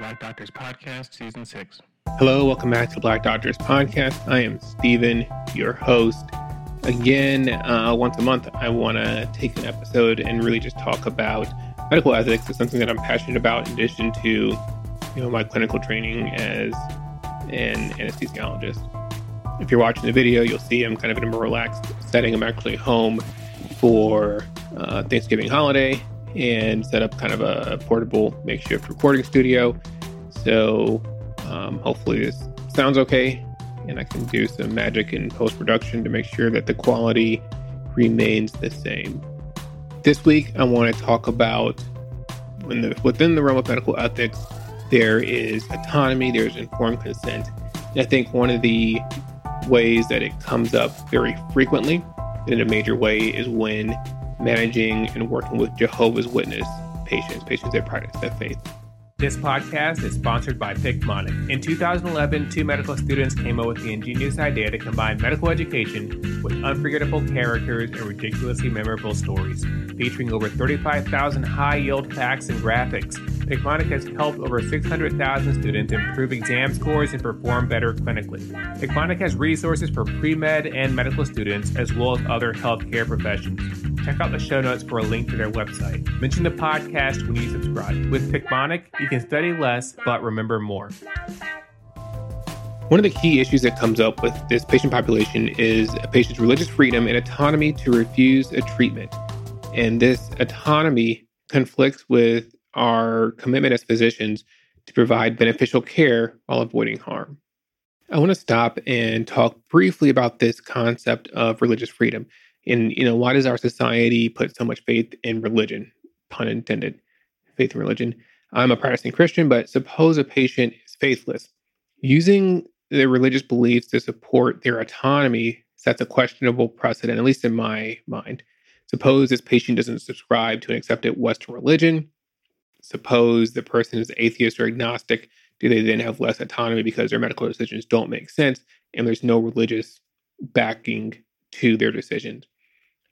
Black Doctors Podcast, Season 6. Hello, welcome back to the Black Doctors Podcast. I am Stephen, your host. Again, uh, once a month, I want to take an episode and really just talk about medical ethics. It's something that I'm passionate about in addition to, you know, my clinical training as an anesthesiologist. If you're watching the video, you'll see I'm kind of in a more relaxed setting. I'm actually home for uh, Thanksgiving holiday and set up kind of a portable makeshift recording studio. So um, hopefully this sounds okay, and I can do some magic in post production to make sure that the quality remains the same. This week, I want to talk about when the, within the realm of medical ethics, there is autonomy, there's informed consent. And I think one of the ways that it comes up very frequently in a major way is when managing and working with Jehovah's Witness patients, patients that practice their faith. This podcast is sponsored by Picmonic. In 2011, two medical students came up with the ingenious idea to combine medical education with unforgettable characters and ridiculously memorable stories. Featuring over 35,000 high yield facts and graphics, Picmonic has helped over 600,000 students improve exam scores and perform better clinically. Picmonic has resources for pre med and medical students, as well as other healthcare professions. Check out the show notes for a link to their website. Mention the podcast when you subscribe. With Picmonic, you can study less but remember more. One of the key issues that comes up with this patient population is a patient's religious freedom and autonomy to refuse a treatment. And this autonomy conflicts with our commitment as physicians to provide beneficial care while avoiding harm. I want to stop and talk briefly about this concept of religious freedom. And, you know, why does our society put so much faith in religion? Pun intended, faith in religion. I'm a practicing Christian, but suppose a patient is faithless. Using their religious beliefs to support their autonomy sets a questionable precedent, at least in my mind. Suppose this patient doesn't subscribe to an accepted Western religion. Suppose the person is atheist or agnostic. Do they then have less autonomy because their medical decisions don't make sense and there's no religious backing to their decisions?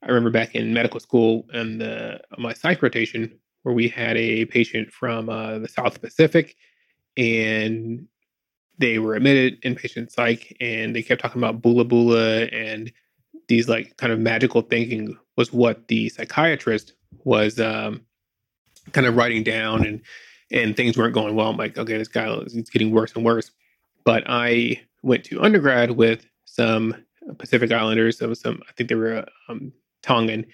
I remember back in medical school and the my psych rotation where we had a patient from uh, the South Pacific and they were admitted inpatient psych and they kept talking about bula bula and these like kind of magical thinking was what the psychiatrist was um, kind of writing down and and things weren't going well. I'm like, okay, this guy is getting worse and worse. But I went to undergrad with some Pacific Islanders, some, some I think they were um, Tongan,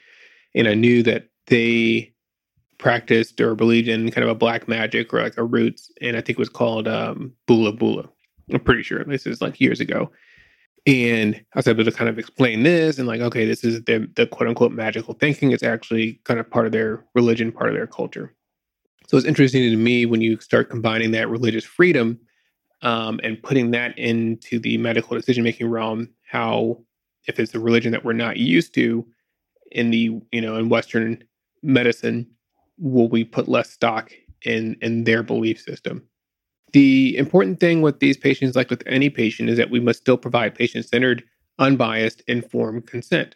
and I knew that they practiced or believed in kind of a black magic or like a roots, and I think it was called um, Bula Bula. I'm pretty sure this is like years ago. And I was able to kind of explain this and like, okay, this is the, the quote unquote magical thinking. It's actually kind of part of their religion, part of their culture. So it's interesting to me when you start combining that religious freedom um, and putting that into the medical decision making realm, how if it's a religion that we're not used to, in the you know in Western medicine will we put less stock in in their belief system. The important thing with these patients, like with any patient, is that we must still provide patient centered, unbiased, informed consent.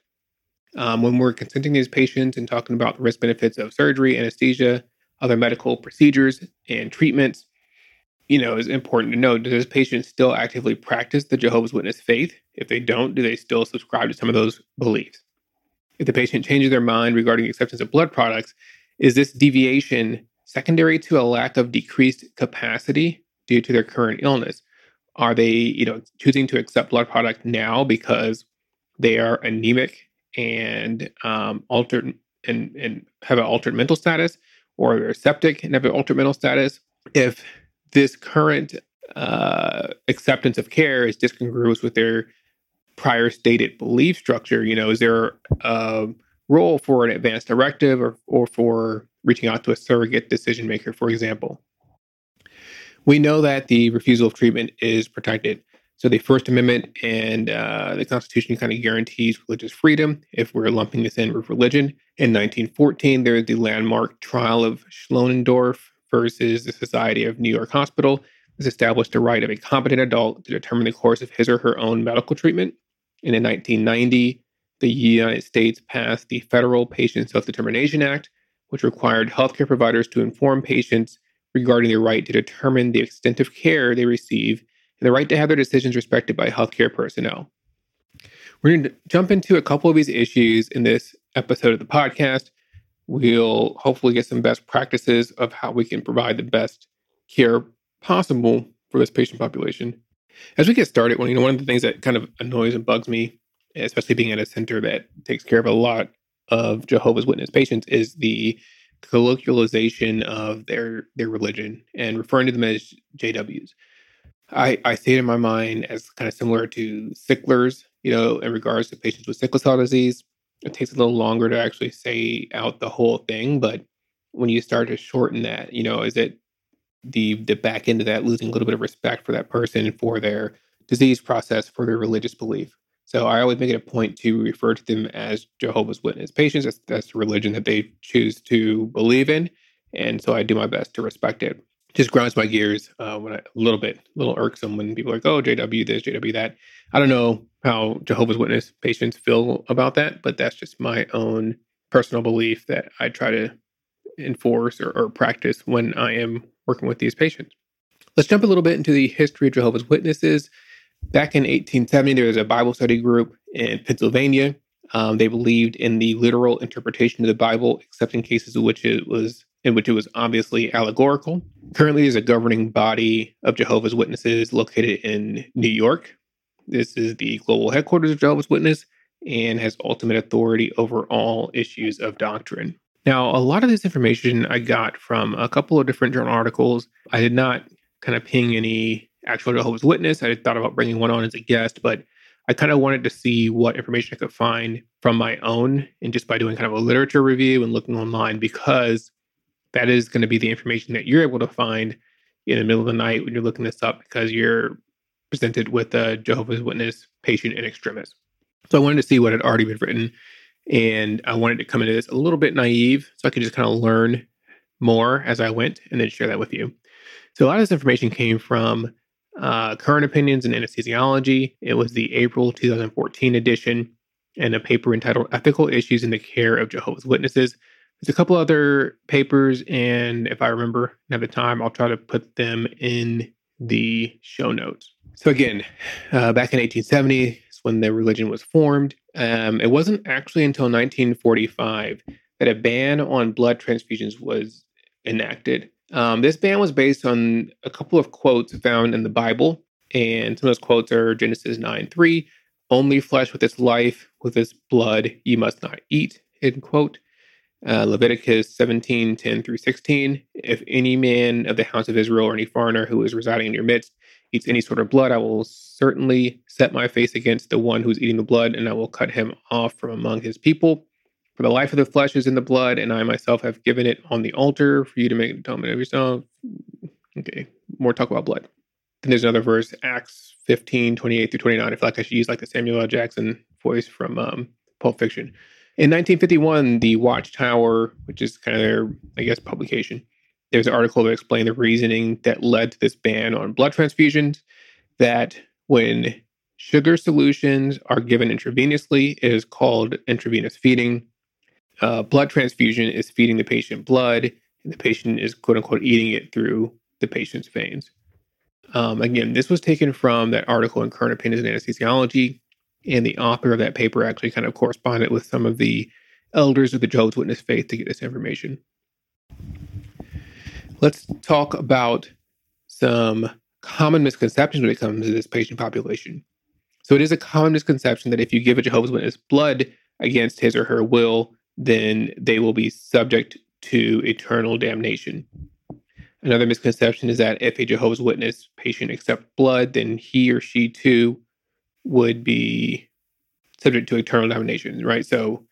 Um, when we're consenting these patients and talking about the risk benefits of surgery, anesthesia, other medical procedures, and treatments, you know, it's important to know does this patient still actively practice the Jehovah's Witness faith? If they don't, do they still subscribe to some of those beliefs? if the patient changes their mind regarding acceptance of blood products, is this deviation secondary to a lack of decreased capacity due to their current illness? Are they, you know, choosing to accept blood product now because they are anemic and um, altered and, and have an altered mental status, or they're septic and have an altered mental status? If this current uh, acceptance of care is discongruous with their prior stated belief structure, you know, is there a role for an advance directive or, or for reaching out to a surrogate decision maker, for example? We know that the refusal of treatment is protected. So the First Amendment and uh, the Constitution kind of guarantees religious freedom if we're lumping this in with religion. In 1914, there's the landmark trial of Schloendorff versus the Society of New York Hospital. has established the right of a competent adult to determine the course of his or her own medical treatment. And in 1990, the United States passed the Federal Patient Self Determination Act, which required healthcare providers to inform patients regarding their right to determine the extent of care they receive and the right to have their decisions respected by healthcare personnel. We're going to jump into a couple of these issues in this episode of the podcast. We'll hopefully get some best practices of how we can provide the best care possible for this patient population. As we get started, well, you know, one of the things that kind of annoys and bugs me, especially being at a center that takes care of a lot of Jehovah's Witness patients, is the colloquialization of their their religion and referring to them as JWs. I, I see it in my mind as kind of similar to sicklers, you know, in regards to patients with sickle cell disease. It takes a little longer to actually say out the whole thing, but when you start to shorten that, you know, is it the the back end of that losing a little bit of respect for that person for their disease process, for their religious belief? So I always make it a point to refer to them as Jehovah's Witness patients. That's, that's the religion that they choose to believe in. And so I do my best to respect it. Just grinds my gears uh, when I, a little bit, a little irksome when people are like, oh, JW this, JW that. I don't know how Jehovah's Witness patients feel about that, but that's just my own personal belief that I try to enforce or, or practice when I am working with these patients. Let's jump a little bit into the history of Jehovah's Witnesses. Back in 1870, there was a Bible study group in Pennsylvania. Um, they believed in the literal interpretation of the Bible, except in cases in which it was in which it was obviously allegorical. Currently, there's a governing body of Jehovah's Witnesses located in New York. This is the global headquarters of Jehovah's Witness and has ultimate authority over all issues of doctrine. Now, a lot of this information I got from a couple of different journal articles. I did not kind of ping any actual Jehovah's Witness. I had thought about bringing one on as a guest, but I kind of wanted to see what information I could find from my own and just by doing kind of a literature review and looking online because that is going to be the information that you're able to find in the middle of the night when you're looking this up because you're presented with a Jehovah's Witness patient in extremis. So I wanted to see what had already been written and I wanted to come into this a little bit naive so I could just kind of learn more as I went and then share that with you. So a lot of this information came from uh, Current Opinions in Anesthesiology. It was the April 2014 edition and a paper entitled Ethical Issues in the Care of Jehovah's Witnesses. There's a couple other papers, and if I remember at the time, I'll try to put them in the show notes. So, again, uh, back in 1870 is when the religion was formed. Um, it wasn't actually until 1945 that a ban on blood transfusions was enacted. Um, this ban was based on a couple of quotes found in the Bible, and some of those quotes are Genesis 9 3, only flesh with its life, with its blood, you must not eat, end quote. Uh, Leviticus 17 10 through 16, if any man of the house of Israel or any foreigner who is residing in your midst eats any sort of blood, I will certainly set my face against the one who's eating the blood, and I will cut him off from among his people. For the life of the flesh is in the blood, and I myself have given it on the altar for you to make atonement of yourself. Okay, more talk about blood. Then there's another verse, Acts 15, 28 through 29. I feel like I should use like the Samuel L. Jackson voice from um, Pulp Fiction. In 1951, the Watchtower, which is kind of their, I guess, publication, there's an article that explained the reasoning that led to this ban on blood transfusions. That when sugar solutions are given intravenously, it is called intravenous feeding uh, blood transfusion is feeding the patient blood, and the patient is quote unquote eating it through the patient's veins. Um, again, this was taken from that article in Current Opinions in Anesthesiology, and the author of that paper actually kind of corresponded with some of the elders of the Jehovah's Witness faith to get this information. Let's talk about some common misconceptions when it comes to this patient population. So, it is a common misconception that if you give a Jehovah's Witness blood against his or her will, then they will be subject to eternal damnation. Another misconception is that if a Jehovah's Witness patient accepts blood, then he or she too would be subject to eternal damnation, right? So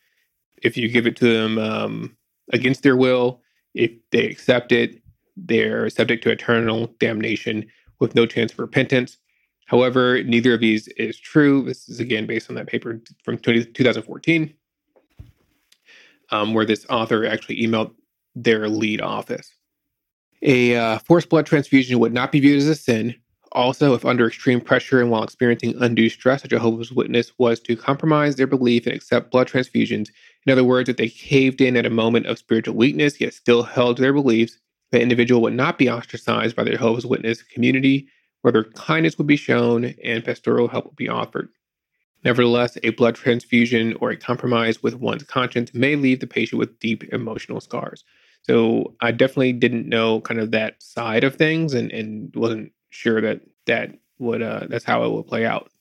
if you give it to them um, against their will, if they accept it, they're subject to eternal damnation with no chance for repentance. However, neither of these is true. This is again based on that paper from 20, 2014 um, where this author actually emailed their lead office. A uh, forced blood transfusion would not be viewed as a sin. Also, if under extreme pressure and while experiencing undue stress, a Jehovah's Witness was to compromise their belief and accept blood transfusions, in other words, if they caved in at a moment of spiritual weakness yet still held to their beliefs, The individual would not be ostracized by the Jehovah's Witness community, whether kindness would be shown and pastoral help would be offered. Nevertheless, a blood transfusion or a compromise with one's conscience may leave the patient with deep emotional scars. So I definitely didn't know kind of that side of things and, and wasn't sure that that would uh, that's how it would play out.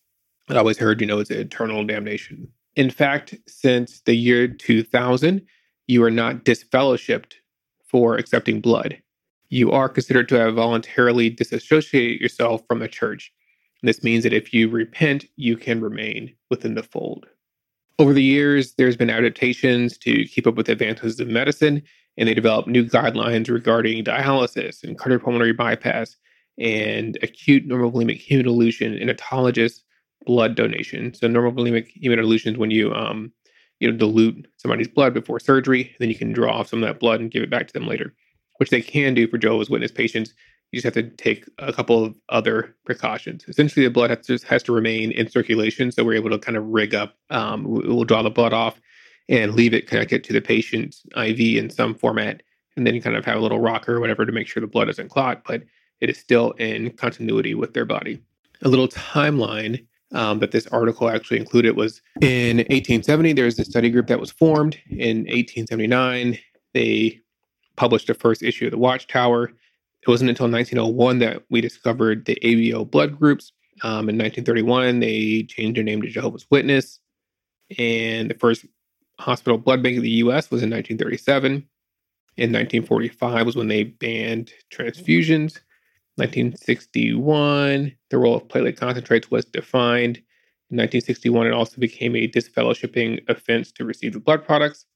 I always heard, you know, it's eternal damnation. In fact, since the year 2000, you are not disfellowshipped for accepting blood. You are considered to have voluntarily disassociated yourself from the church. This means that if you repent, you can remain within the fold. Over the years, there's been adaptations to keep up with advances in medicine, and they developed new guidelines regarding dialysis and cardiopulmonary bypass and acute normovolemic hemodilution and autologous blood donation. So normovolemic hemodilution is when you um, you know dilute somebody's blood before surgery, then you can draw off some of that blood and give it back to them later, which they can do for Jehovah's Witness patients. You just have to take a couple of other precautions. Essentially, the blood has to, has to remain in circulation, so we're able to kind of rig up. Um, we'll draw the blood off and leave it connected to the patient's IV in some format, and then kind of have a little rocker or whatever to make sure the blood doesn't clot, but it is still in continuity with their body. A little timeline um, that this article actually included was in 1870, there's a study group that was formed. In 1879, they published the first issue of the Watchtower. It wasn't until 1901 that we discovered the ABO blood groups. Um, in 1931, they changed their name to Jehovah's Witness. And the first hospital blood bank in the US was in 1937. In 1945 was when they banned transfusions. 1961, the role of platelet concentrates was defined. In 1961, it also became a disfellowshipping offense to receive the blood products.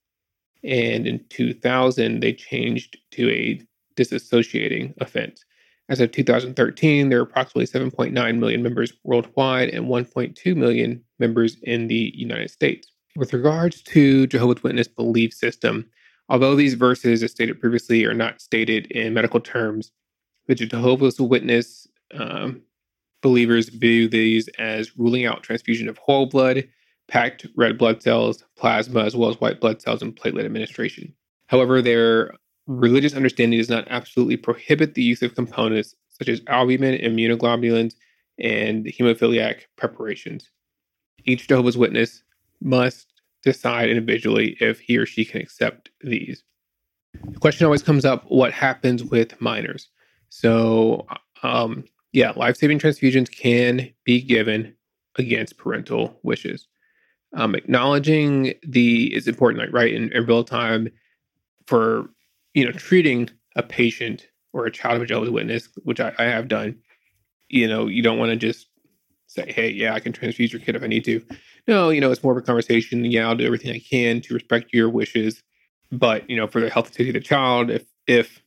And in 2000, they changed to a disassociating offense. As of 2013, there are approximately 7.9 million members worldwide and 1.2 million members in the United States. With regards to Jehovah's Witness belief system, although these verses, as stated previously, are not stated in medical terms, the Jehovah's Witness um, believers view these as ruling out transfusion of whole blood, packed red blood cells, plasma, as well as white blood cells, and platelet administration. However, their religious understanding does not absolutely prohibit the use of components such as albumin, immunoglobulins, and hemophiliac preparations. Each Jehovah's Witness must decide individually if he or she can accept these. The question always comes up what happens with minors? So, um, yeah, life saving transfusions can be given against parental wishes. Um, acknowledging the is important, like right in, in real time for you know treating a patient or a child of a Jehovah's Witness, which I, I have done. You know, you don't want to just say, "Hey, yeah, I can transfuse your kid if I need to." No, you know, it's more of a conversation. Yeah, I'll do everything I can to respect your wishes, but you know, for the health and safety of the child, if if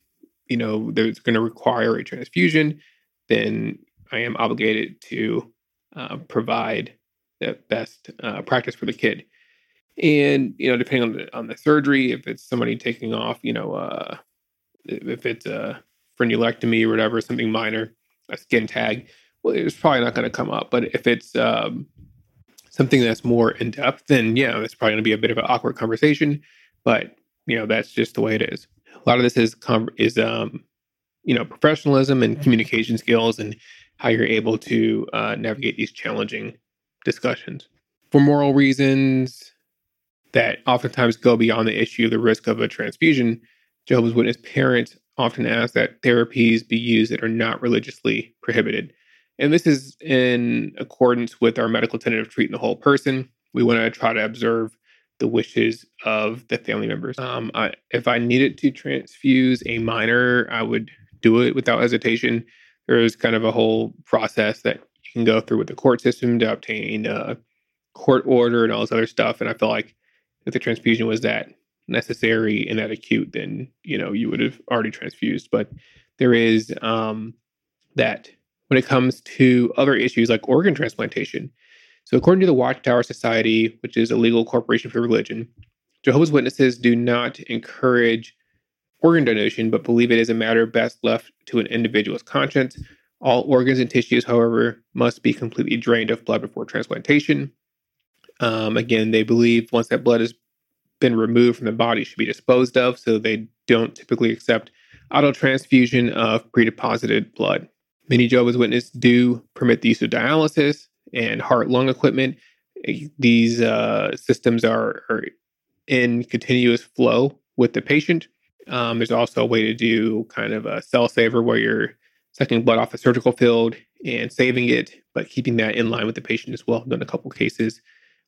you know, there's going to require a transfusion, then I am obligated to uh, provide the best uh, practice for the kid. And you know, depending on the on the surgery, if it's somebody taking off, you know, uh, if it's a frenulectomy or whatever, something minor, a skin tag, well, it's probably not going to come up. But if it's um, something that's more in depth, then yeah, it's probably going to be a bit of an awkward conversation. But you know, that's just the way it is a lot of this is is um, you know professionalism and communication skills and how you're able to uh, navigate these challenging discussions for moral reasons that oftentimes go beyond the issue of the risk of a transfusion. Jehovah's Witness parents often ask that therapies be used that are not religiously prohibited. And this is in accordance with our medical tenet of treating the whole person. We want to try to observe the wishes of the family members. Um, I, if I needed to transfuse a minor, I would do it without hesitation. There's kind of a whole process that you can go through with the court system to obtain a court order and all this other stuff. And I feel like if the transfusion was that necessary and that acute, then you know you would have already transfused. But there is um, that when it comes to other issues like organ transplantation, so, according to the Watchtower Society, which is a legal corporation for religion, Jehovah's Witnesses do not encourage organ donation, but believe it is a matter best left to an individual's conscience. All organs and tissues, however, must be completely drained of blood before transplantation. Um, again, they believe once that blood has been removed from the body, should be disposed of. So they don't typically accept autotransfusion of pre-deposited blood. Many Jehovah's Witnesses do permit the use of dialysis and heart lung equipment. These uh, systems are, are, in continuous flow with the patient. Um, there's also a way to do kind of a cell saver where you're sucking blood off the surgical field and saving it, but keeping that in line with the patient as well. I've done a couple cases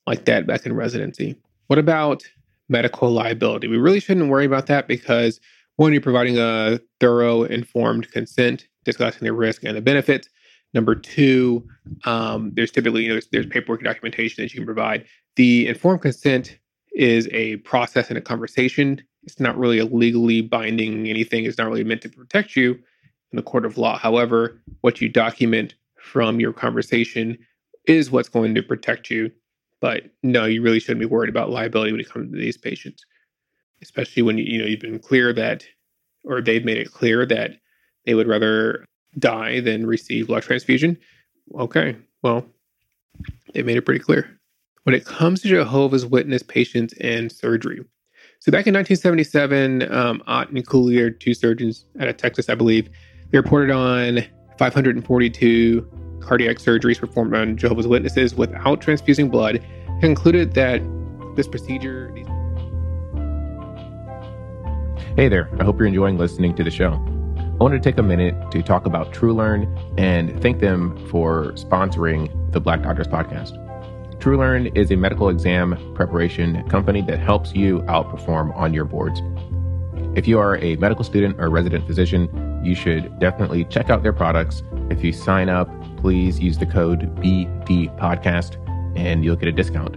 like that back in residency. What about medical liability? We really shouldn't worry about that because one, you're providing a thorough, informed consent, discussing the risk and the benefits. Number two, um, there's typically you know there's, there's paperwork documentation that you can provide. The informed consent is a process and a conversation. It's not really a legally binding anything. It's not really meant to protect you in the court of law. However, what you document from your conversation is what's going to protect you. But no, you really shouldn't be worried about liability when it comes to these patients, especially when you know you've been clear that, or they've made it clear that they would rather die than receive blood transfusion. Okay, well, they made it pretty clear. When it comes to Jehovah's Witness patients and surgery, so back in 1977, um, Ott and Cooley, two surgeons out of Texas, I believe, they reported on 542 cardiac surgeries performed on Jehovah's Witnesses without transfusing blood, concluded that this procedure. Hey there, I hope you're enjoying listening to the show. I wanted to take a minute to talk about TrueLearn and thank them for sponsoring the Black Doctors podcast. TrueLearn is a medical exam preparation company that helps you outperform on your boards. If you are a medical student or resident physician, you should definitely check out their products. If you sign up, please use the code BD podcast and you'll get a discount.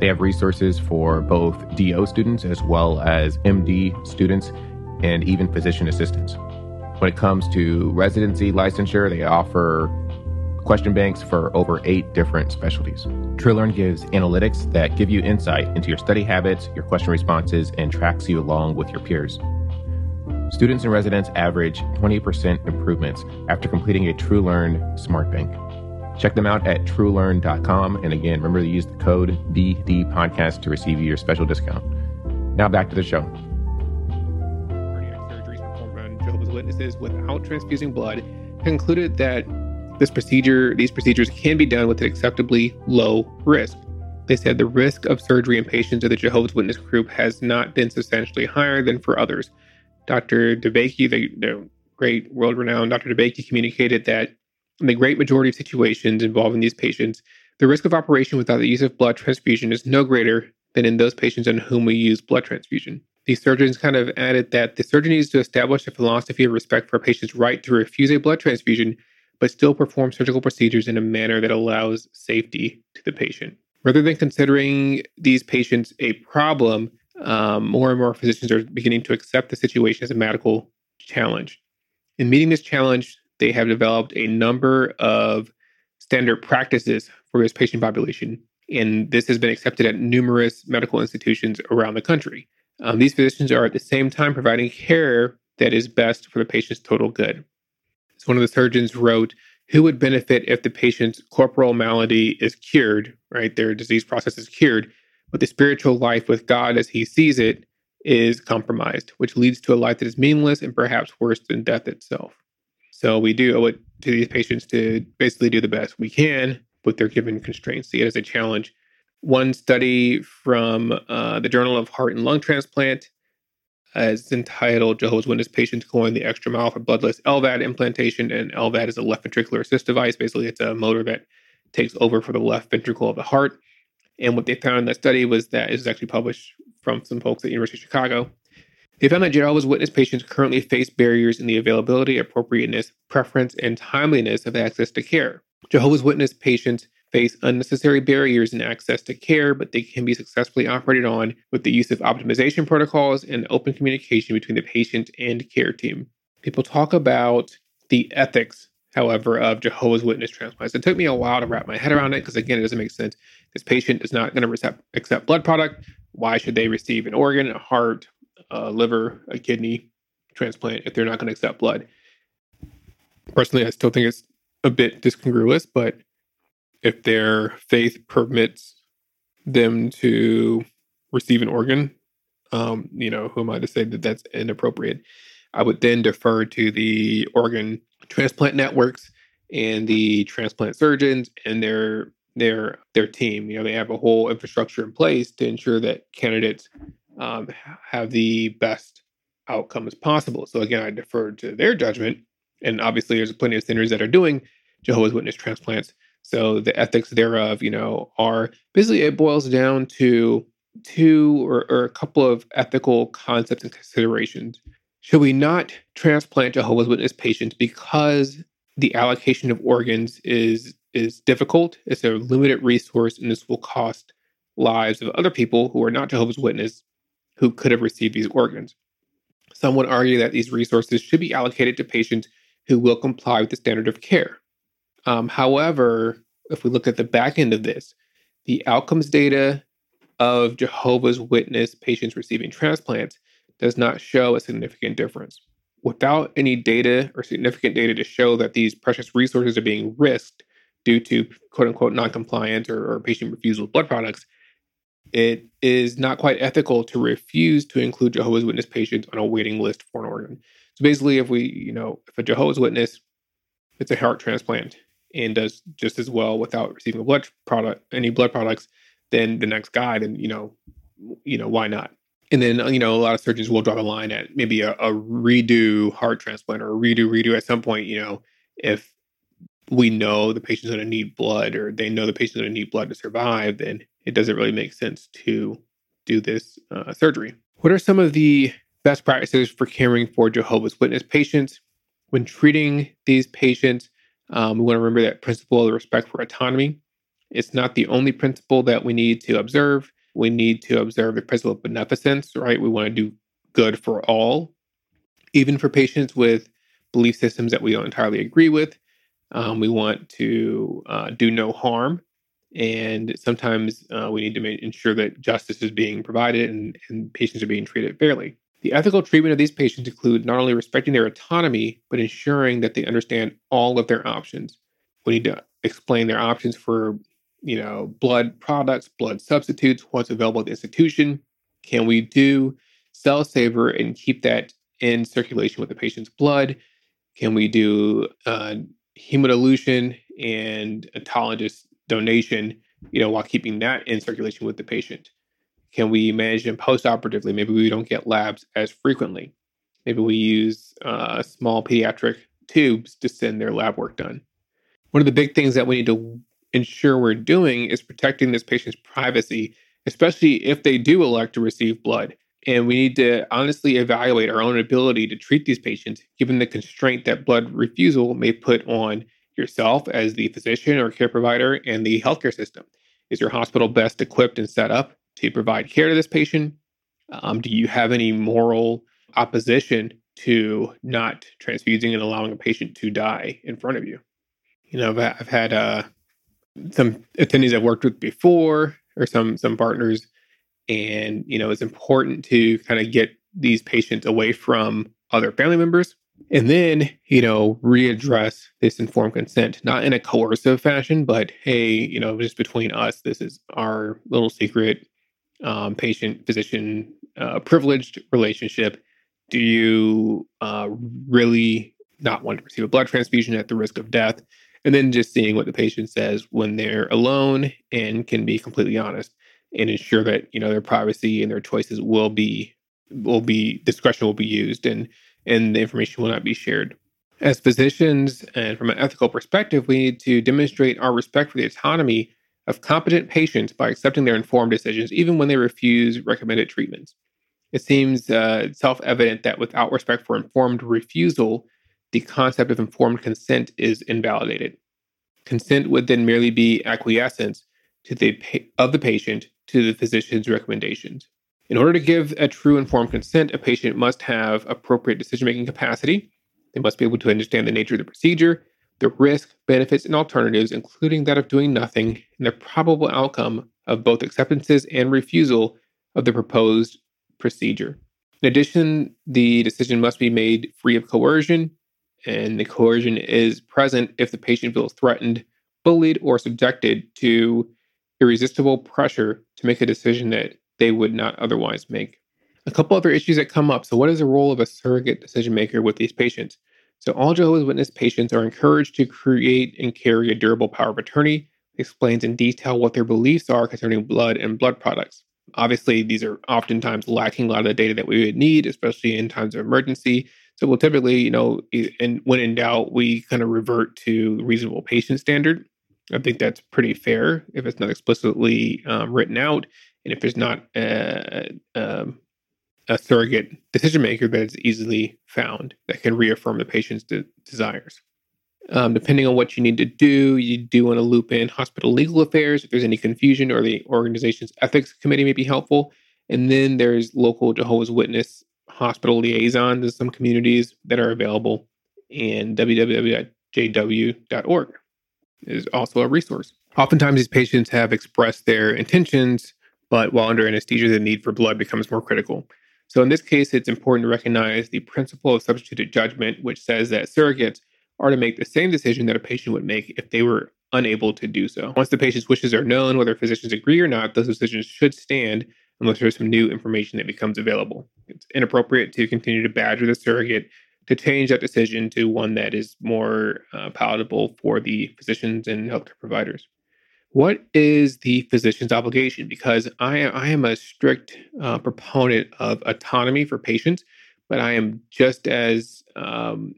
They have resources for both DO students as well as MD students and even physician assistants. When it comes to residency licensure, they offer question banks for over eight different specialties. TrueLearn gives analytics that give you insight into your study habits, your question responses, and tracks you along with your peers. Students and residents average 20% improvements after completing a TrueLearn Smart Bank. Check them out at truelearn.com. And again, remember to use the code BD podcast to receive your special discount. Now back to the show. Witnesses without transfusing blood concluded that this procedure, these procedures can be done with an acceptably low risk. They said the risk of surgery in patients of the Jehovah's Witness group has not been substantially higher than for others. Dr. DeBakey, the, the great world renowned Dr. DeBakey, communicated that in the great majority of situations involving these patients, the risk of operation without the use of blood transfusion is no greater than in those patients on whom we use blood transfusion. These surgeons kind of added that the surgeon needs to establish a philosophy of respect for a patient's right to refuse a blood transfusion, but still perform surgical procedures in a manner that allows safety to the patient. Rather than considering these patients a problem, um, more and more physicians are beginning to accept the situation as a medical challenge. In meeting this challenge, they have developed a number of standard practices for this patient population, and this has been accepted at numerous medical institutions around the country. Um, these physicians are at the same time providing care that is best for the patient's total good. So, one of the surgeons wrote, Who would benefit if the patient's corporal malady is cured, right? Their disease process is cured, but the spiritual life with God as he sees it is compromised, which leads to a life that is meaningless and perhaps worse than death itself. So we do owe it to these patients to basically do the best we can with their given constraints. See it as a challenge. One study from uh, the Journal of Heart and Lung Transplant is entitled Jehovah's Witness Patients Going the Extra Mile for Bloodless LVAD Implantation. And LVAD is a left ventricular assist device. Basically, it's a motor that takes over for the left ventricle of the heart. And what they found in that study was that it was actually published from some folks at University of Chicago. They found that Jehovah's Witness patients currently face barriers in the availability, appropriateness, preference, and timeliness of access to care. Jehovah's Witness patients face unnecessary barriers in access to care, but they can be successfully operated on with the use of optimization protocols and open communication between the patient and care team. People talk about the ethics, however, of Jehovah's Witness transplants. It took me a while to wrap my head around it because, again, it doesn't make sense. This patient is not going to accept blood product. Why should they receive an organ, a heart, a liver, a kidney transplant if they're not going to accept blood? Personally, I still think it's a bit discongruous, but if their faith permits them to receive an organ, um, you know, who am I to say that that's inappropriate? I would then defer to the organ transplant networks and the transplant surgeons and their their their team. You know, they have a whole infrastructure in place to ensure that candidates um, have the best outcome as possible. So again, I defer to their judgment. And obviously, there's plenty of centers that are doing Jehovah's Witness transplants. So the ethics thereof, you know, are basically it boils down to two or, or a couple of ethical concepts and considerations. Should we not transplant Jehovah's Witness patients because the allocation of organs is is difficult? It's a limited resource, and this will cost lives of other people who are not Jehovah's Witness who could have received these organs. Some would argue that these resources should be allocated to patients who will comply with the standard of care. Um, however, if we look at the back end of this, the outcomes data of Jehovah's Witness patients receiving transplants does not show a significant difference. Without any data or significant data to show that these precious resources are being risked due to quote unquote noncompliance or, or patient refusal of blood products, it is not quite ethical to refuse to include Jehovah's Witness patients on a waiting list for an organ. So basically, if we, you know, if a Jehovah's Witness, it's a heart transplant and does just as well without receiving a blood product, any blood products, than the next guy, then you know, you know, why not? And then you know, a lot of surgeons will draw the line at maybe a, a redo heart transplant or a redo redo at some point. You know, if we know the patient's going to need blood or they know the patient's going to need blood to survive, then it doesn't really make sense to do this uh, surgery. What are some of the best practices for caring for Jehovah's Witness patients? When treating these patients, um, we want to remember that principle of respect for autonomy. It's not the only principle that we need to observe. We need to observe the principle of beneficence, right? We want to do good for all, even for patients with belief systems that we don't entirely agree with. Um, we want to uh, do no harm. And sometimes uh, we need to make, ensure that justice is being provided and, and patients are being treated fairly. The ethical treatment of these patients include not only respecting their autonomy, but ensuring that they understand all of their options. We need to explain their options for, you know, blood products, blood substitutes, what's available at the institution. Can we do cell saver and keep that in circulation with the patient's blood? Can we do uh, hemodilution and autologous donation, you know, while keeping that in circulation with the patient? Can we manage them post-operatively? Maybe we don't get labs as frequently. Maybe we use uh, small pediatric tubes to send their lab work done. One of the big things that we need to ensure we're doing is protecting this patient's privacy, especially if they do elect to receive blood. And we need to honestly evaluate our own ability to treat these patients, given the constraint that blood refusal may put on yourself as the physician or care provider and the healthcare system. Is your hospital best equipped and set up to provide care to this patient? Um, do you have any moral opposition to not transfusing and allowing a patient to die in front of you? You know, I've, I've had uh, some attendees I've worked with before, or some some partners, and you know, it's important to kind of get these patients away from other family members and then you know readdress this informed consent not in a coercive fashion but hey you know just between us this is our little secret um, patient physician uh, privileged relationship do you uh, really not want to receive a blood transfusion at the risk of death? And then just seeing what the patient says when they're alone and can be completely honest and ensure that you know their privacy and their choices will be will be discretion will be used and and the information will not be shared. As physicians and from an ethical perspective we need to demonstrate our respect for the autonomy of competent patients by accepting their informed decisions, even when they refuse recommended treatments. It seems uh, self evident that without respect for informed refusal, the concept of informed consent is invalidated. Consent would then merely be acquiescence to the pa- of the patient to the physician's recommendations. In order to give a true informed consent, a patient must have appropriate decision making capacity. They must be able to understand the nature of the procedure the risk, benefits, and alternatives, including that of doing nothing, and the probable outcome of both acceptances and refusal of the proposed procedure. In addition, the decision must be made free of coercion, and the coercion is present if the patient feels threatened, bullied, or subjected to irresistible pressure to make a decision that they would not otherwise make. A couple other issues that come up. So, what is the role of a surrogate decision maker with these patients? So, all Jehovah's Witness patients are encouraged to create and carry a durable power of attorney, explains in detail what their beliefs are concerning blood and blood products. Obviously, these are oftentimes lacking a lot of the data that we would need, especially in times of emergency. So we'll typically, you know, and when in doubt, we kind of revert to reasonable patient standard. I think that's pretty fair if it's not explicitly um, written out, and if there's not a, um, a surrogate decision maker that is easily found that can reaffirm the patient's de- desires. Um, depending on what you need to do, you do want to loop in hospital legal affairs if there's any confusion, or the organization's ethics committee may be helpful. And then there's local Jehovah's Witness hospital liaisons in some communities that are available, and www.jw.org is also a resource. Oftentimes, these patients have expressed their intentions, but while under anesthesia, the need for blood becomes more critical. So, in this case, it's important to recognize the principle of substituted judgment, which says that surrogates are to make the same decision that a patient would make if they were unable to do so. Once the patient's wishes are known, whether physicians agree or not, those decisions should stand unless there's some new information that becomes available. It's inappropriate to continue to badger the surrogate to change that decision to one that is more uh, palatable for the physicians and healthcare providers. What is the physician's obligation? Because I, I am a strict uh, proponent of autonomy for patients, but I am just as um,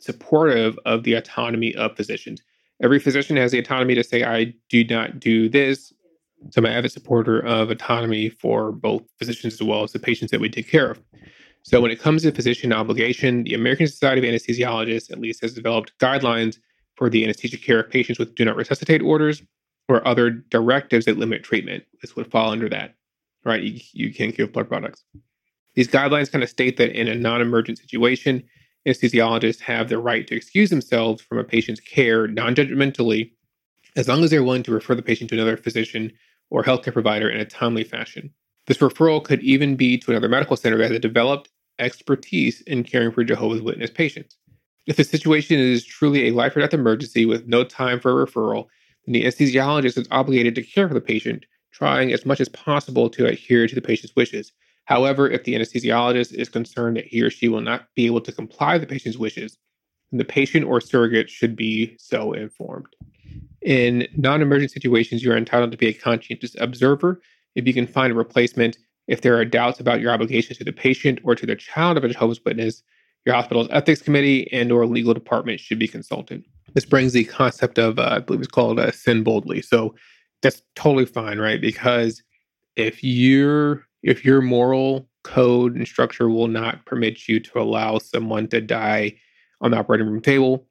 supportive of the autonomy of physicians. Every physician has the autonomy to say, I do not do this. So I'm an avid supporter of autonomy for both physicians as well as the patients that we take care of. So when it comes to physician obligation, the American Society of Anesthesiologists at least has developed guidelines for the anesthesia care of patients with do not resuscitate orders or other directives that limit treatment. This would fall under that, right? You, you can't give blood products. These guidelines kind of state that in a non emergent situation, anesthesiologists have the right to excuse themselves from a patient's care non judgmentally as long as they're willing to refer the patient to another physician or healthcare provider in a timely fashion. This referral could even be to another medical center that has developed expertise in caring for Jehovah's Witness patients. If the situation is truly a life or death emergency with no time for a referral, then the anesthesiologist is obligated to care for the patient, trying as much as possible to adhere to the patient's wishes. However, if the anesthesiologist is concerned that he or she will not be able to comply with the patient's wishes, then the patient or surrogate should be so informed. In non emergent situations, you are entitled to be a conscientious observer if you can find a replacement. If there are doubts about your obligations to the patient or to the child of a Jehovah's Witness, your hospital's ethics committee and or legal department should be consulted. This brings the concept of, uh, I believe it's called uh, sin boldly. So that's totally fine, right? Because if you're if your moral code and structure will not permit you to allow someone to die on the operating room table,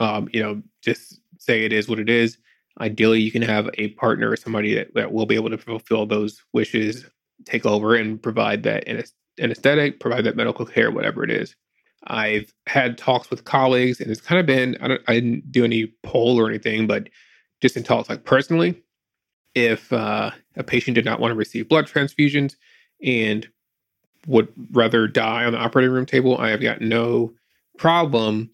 um, you know, just say it is what it is. Ideally, you can have a partner or somebody that, that will be able to fulfill those wishes, take over and provide that anesthetic, provide that medical care, whatever it is. I've had talks with colleagues, and it's kind of been I, I didn't do any poll or anything, but just in talks, like personally, if uh, a patient did not want to receive blood transfusions and would rather die on the operating room table, I have got no problem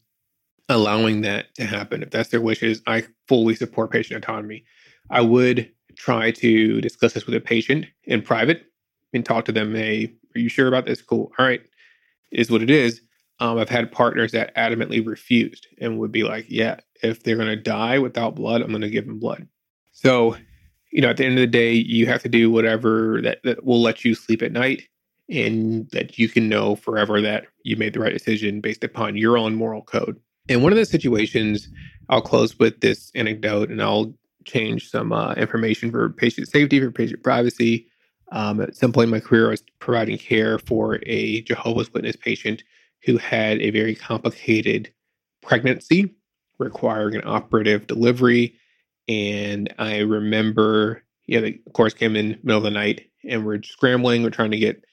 allowing that to happen. If that's their wishes, I fully support patient autonomy. I would try to discuss this with a patient in private and talk to them. Hey, are you sure about this? Cool. All right. It is what it is. Um, I've had partners that adamantly refused and would be like, yeah, if they're going to die without blood, I'm going to give them blood. So, you know, at the end of the day, you have to do whatever that, that will let you sleep at night and that you can know forever that you made the right decision based upon your own moral code. And one of the situations, I'll close with this anecdote and I'll change some uh, information for patient safety, for patient privacy. Um, at some point in my career, I was providing care for a Jehovah's Witness patient who had a very complicated pregnancy requiring an operative delivery. And I remember, yeah, they, of course, came in middle of the night and we're scrambling. We're trying to get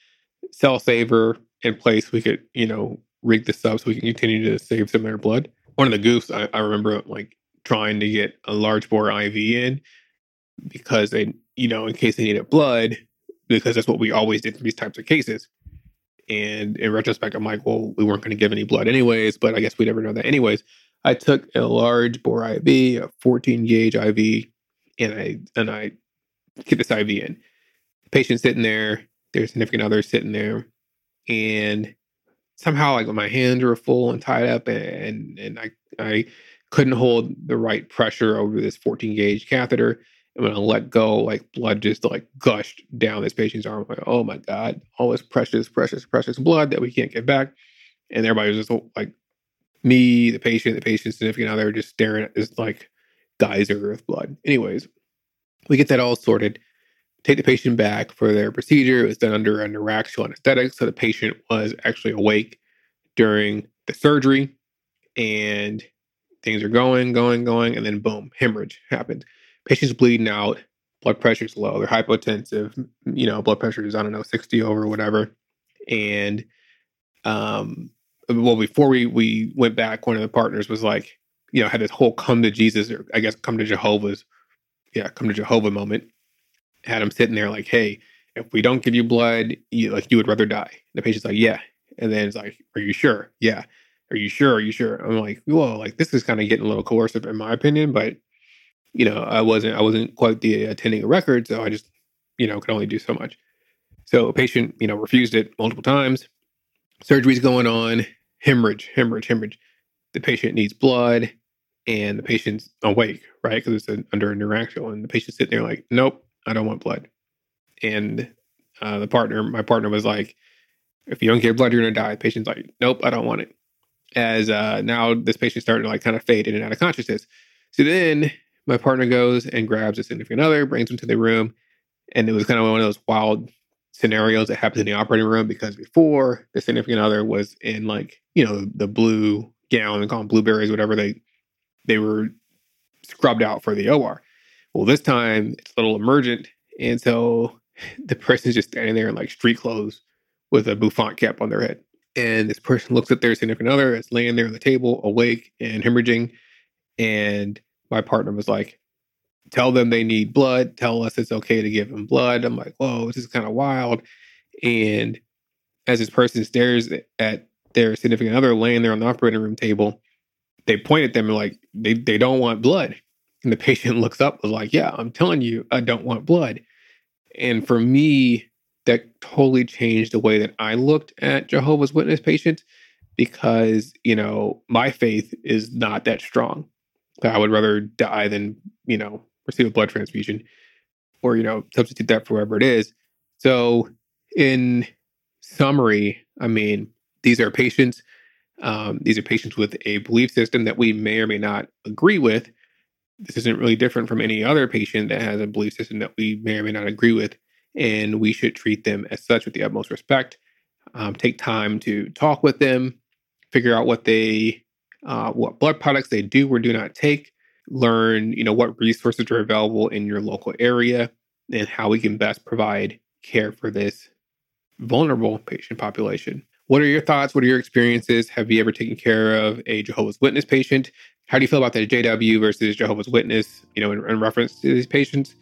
cell saver in place. We could, you know, rig this up so we can continue to save some of their blood. One of the goofs I, I remember like trying to get a large bore IV in because they, you know, in case they needed blood, because that's what we always did for these types of cases. And in retrospect, I'm like, well, we weren't going to give any blood anyways, but I guess we'd never know that anyways. I took a large bore IV, a 14 gauge IV, and I and I get this IV in. The patient sitting there, their significant other sitting there, and somehow like my hands were full and tied up, and and I I couldn't hold the right pressure over this 14 gauge catheter. And when I let go, like blood just like gushed down this patient's arm. I'm like, oh my God, all this precious, precious, precious blood that we can't get back. And everybody was just oh, like, me, the patient, the patient's significant other, just staring at this like geyser of blood. Anyways, we get that all sorted, take the patient back for their procedure. It was done under a neuraxial anesthetic. So the patient was actually awake during the surgery and things are going, going, going. And then boom, hemorrhage happened. Patient's bleeding out, blood pressure's low, they're hypotensive, you know, blood pressure is, I don't know, 60 over whatever. And, um, well, before we we went back, one of the partners was like, you know, had this whole come to Jesus or I guess come to Jehovah's, yeah, come to Jehovah moment. Had him sitting there like, hey, if we don't give you blood, you like you would rather die. And the patient's like, yeah. And then it's like, are you sure? Yeah. Are you sure? Are you sure? I'm like, well, like this is kind of getting a little coercive in my opinion, but you know, I wasn't I wasn't quite the attending a record, so I just, you know, could only do so much. So a patient, you know, refused it multiple times. Surgery's going on, hemorrhage, hemorrhage, hemorrhage. The patient needs blood and the patient's awake, right? Because it's a, under a neuraxial, and the patient's sitting there like, nope, I don't want blood. And uh, the partner, my partner was like, if you don't get blood, you're gonna die. The patient's like, nope, I don't want it. As uh, now this patient's starting to like kind of fade in and out of consciousness. So then my partner goes and grabs a significant other, brings him to the room, and it was kind of one of those wild scenarios that happens in the operating room because before the significant other was in like you know the blue gown and called blueberries, whatever they they were scrubbed out for the OR. Well, this time it's a little emergent, and so the person's just standing there in like street clothes with a bouffant cap on their head. And this person looks at their significant other it's laying there on the table, awake and hemorrhaging. And my partner was like, Tell them they need blood. Tell us it's okay to give them blood. I'm like, Whoa, this is kind of wild. And as this person stares at their significant other laying there on the operating room table, they point at them and like, they, they don't want blood. And the patient looks up, was like, Yeah, I'm telling you, I don't want blood. And for me, that totally changed the way that I looked at Jehovah's Witness patients because, you know, my faith is not that strong. I would rather die than, you know, receive a blood transfusion or, you know, substitute that for whatever it is. So, in summary, I mean, these are patients. Um, these are patients with a belief system that we may or may not agree with. This isn't really different from any other patient that has a belief system that we may or may not agree with and we should treat them as such with the utmost respect. Um, take time to talk with them, figure out what they, uh, what blood products they do or do not take. Learn, you know, what resources are available in your local area, and how we can best provide care for this vulnerable patient population. What are your thoughts? What are your experiences? Have you ever taken care of a Jehovah's Witness patient? How do you feel about the JW versus Jehovah's Witness, you know, in, in reference to these patients?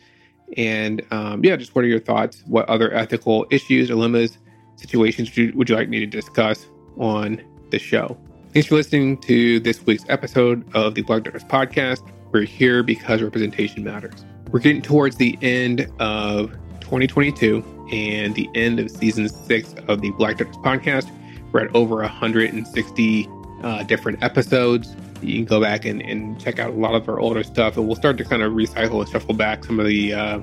And um, yeah, just what are your thoughts? What other ethical issues, dilemmas, situations would you, would you like me to discuss on the show? Thanks for listening to this week's episode of the Black Doctors Podcast. We're here because representation matters. We're getting towards the end of 2022 and the end of season six of the Black Doctors Podcast. We're at over 160 uh, different episodes you can go back and, and check out a lot of our older stuff, and we'll start to kind of recycle and shuffle back some of the uh,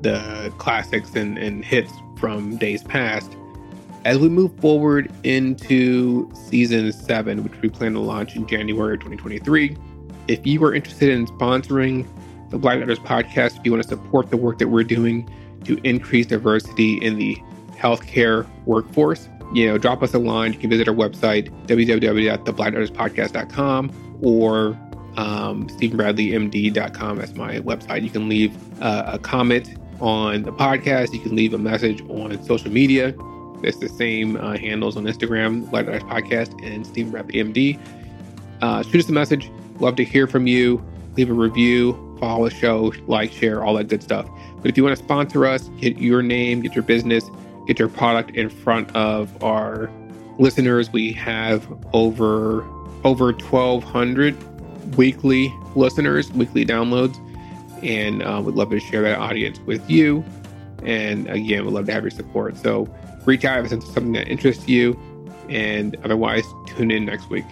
the classics and, and hits from days past. As we move forward into season seven, which we plan to launch in January 2023, if you are interested in sponsoring the Black Doctors podcast, if you want to support the work that we're doing to increase diversity in the healthcare workforce, you know, drop us a line. You can visit our website, www.theblackdoctorspodcast.com or um, StevenBradleyMD.com. That's my website. You can leave uh, a comment on the podcast. You can leave a message on social media. It's the same uh, handles on Instagram, Black Doctors Podcast and Steven Bradley MD. Uh, shoot us a message. Love to hear from you. Leave a review, follow the show, like, share, all that good stuff. But if you want to sponsor us, get your name, get your business, get your product in front of our listeners. We have over over 1,200 weekly listeners, weekly downloads, and uh, would love to share that audience with you. And again, we'd love to have your support. So Reach out if it's something that interests you, and otherwise, tune in next week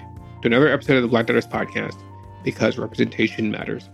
to another episode of the Black Doctors Podcast because representation matters.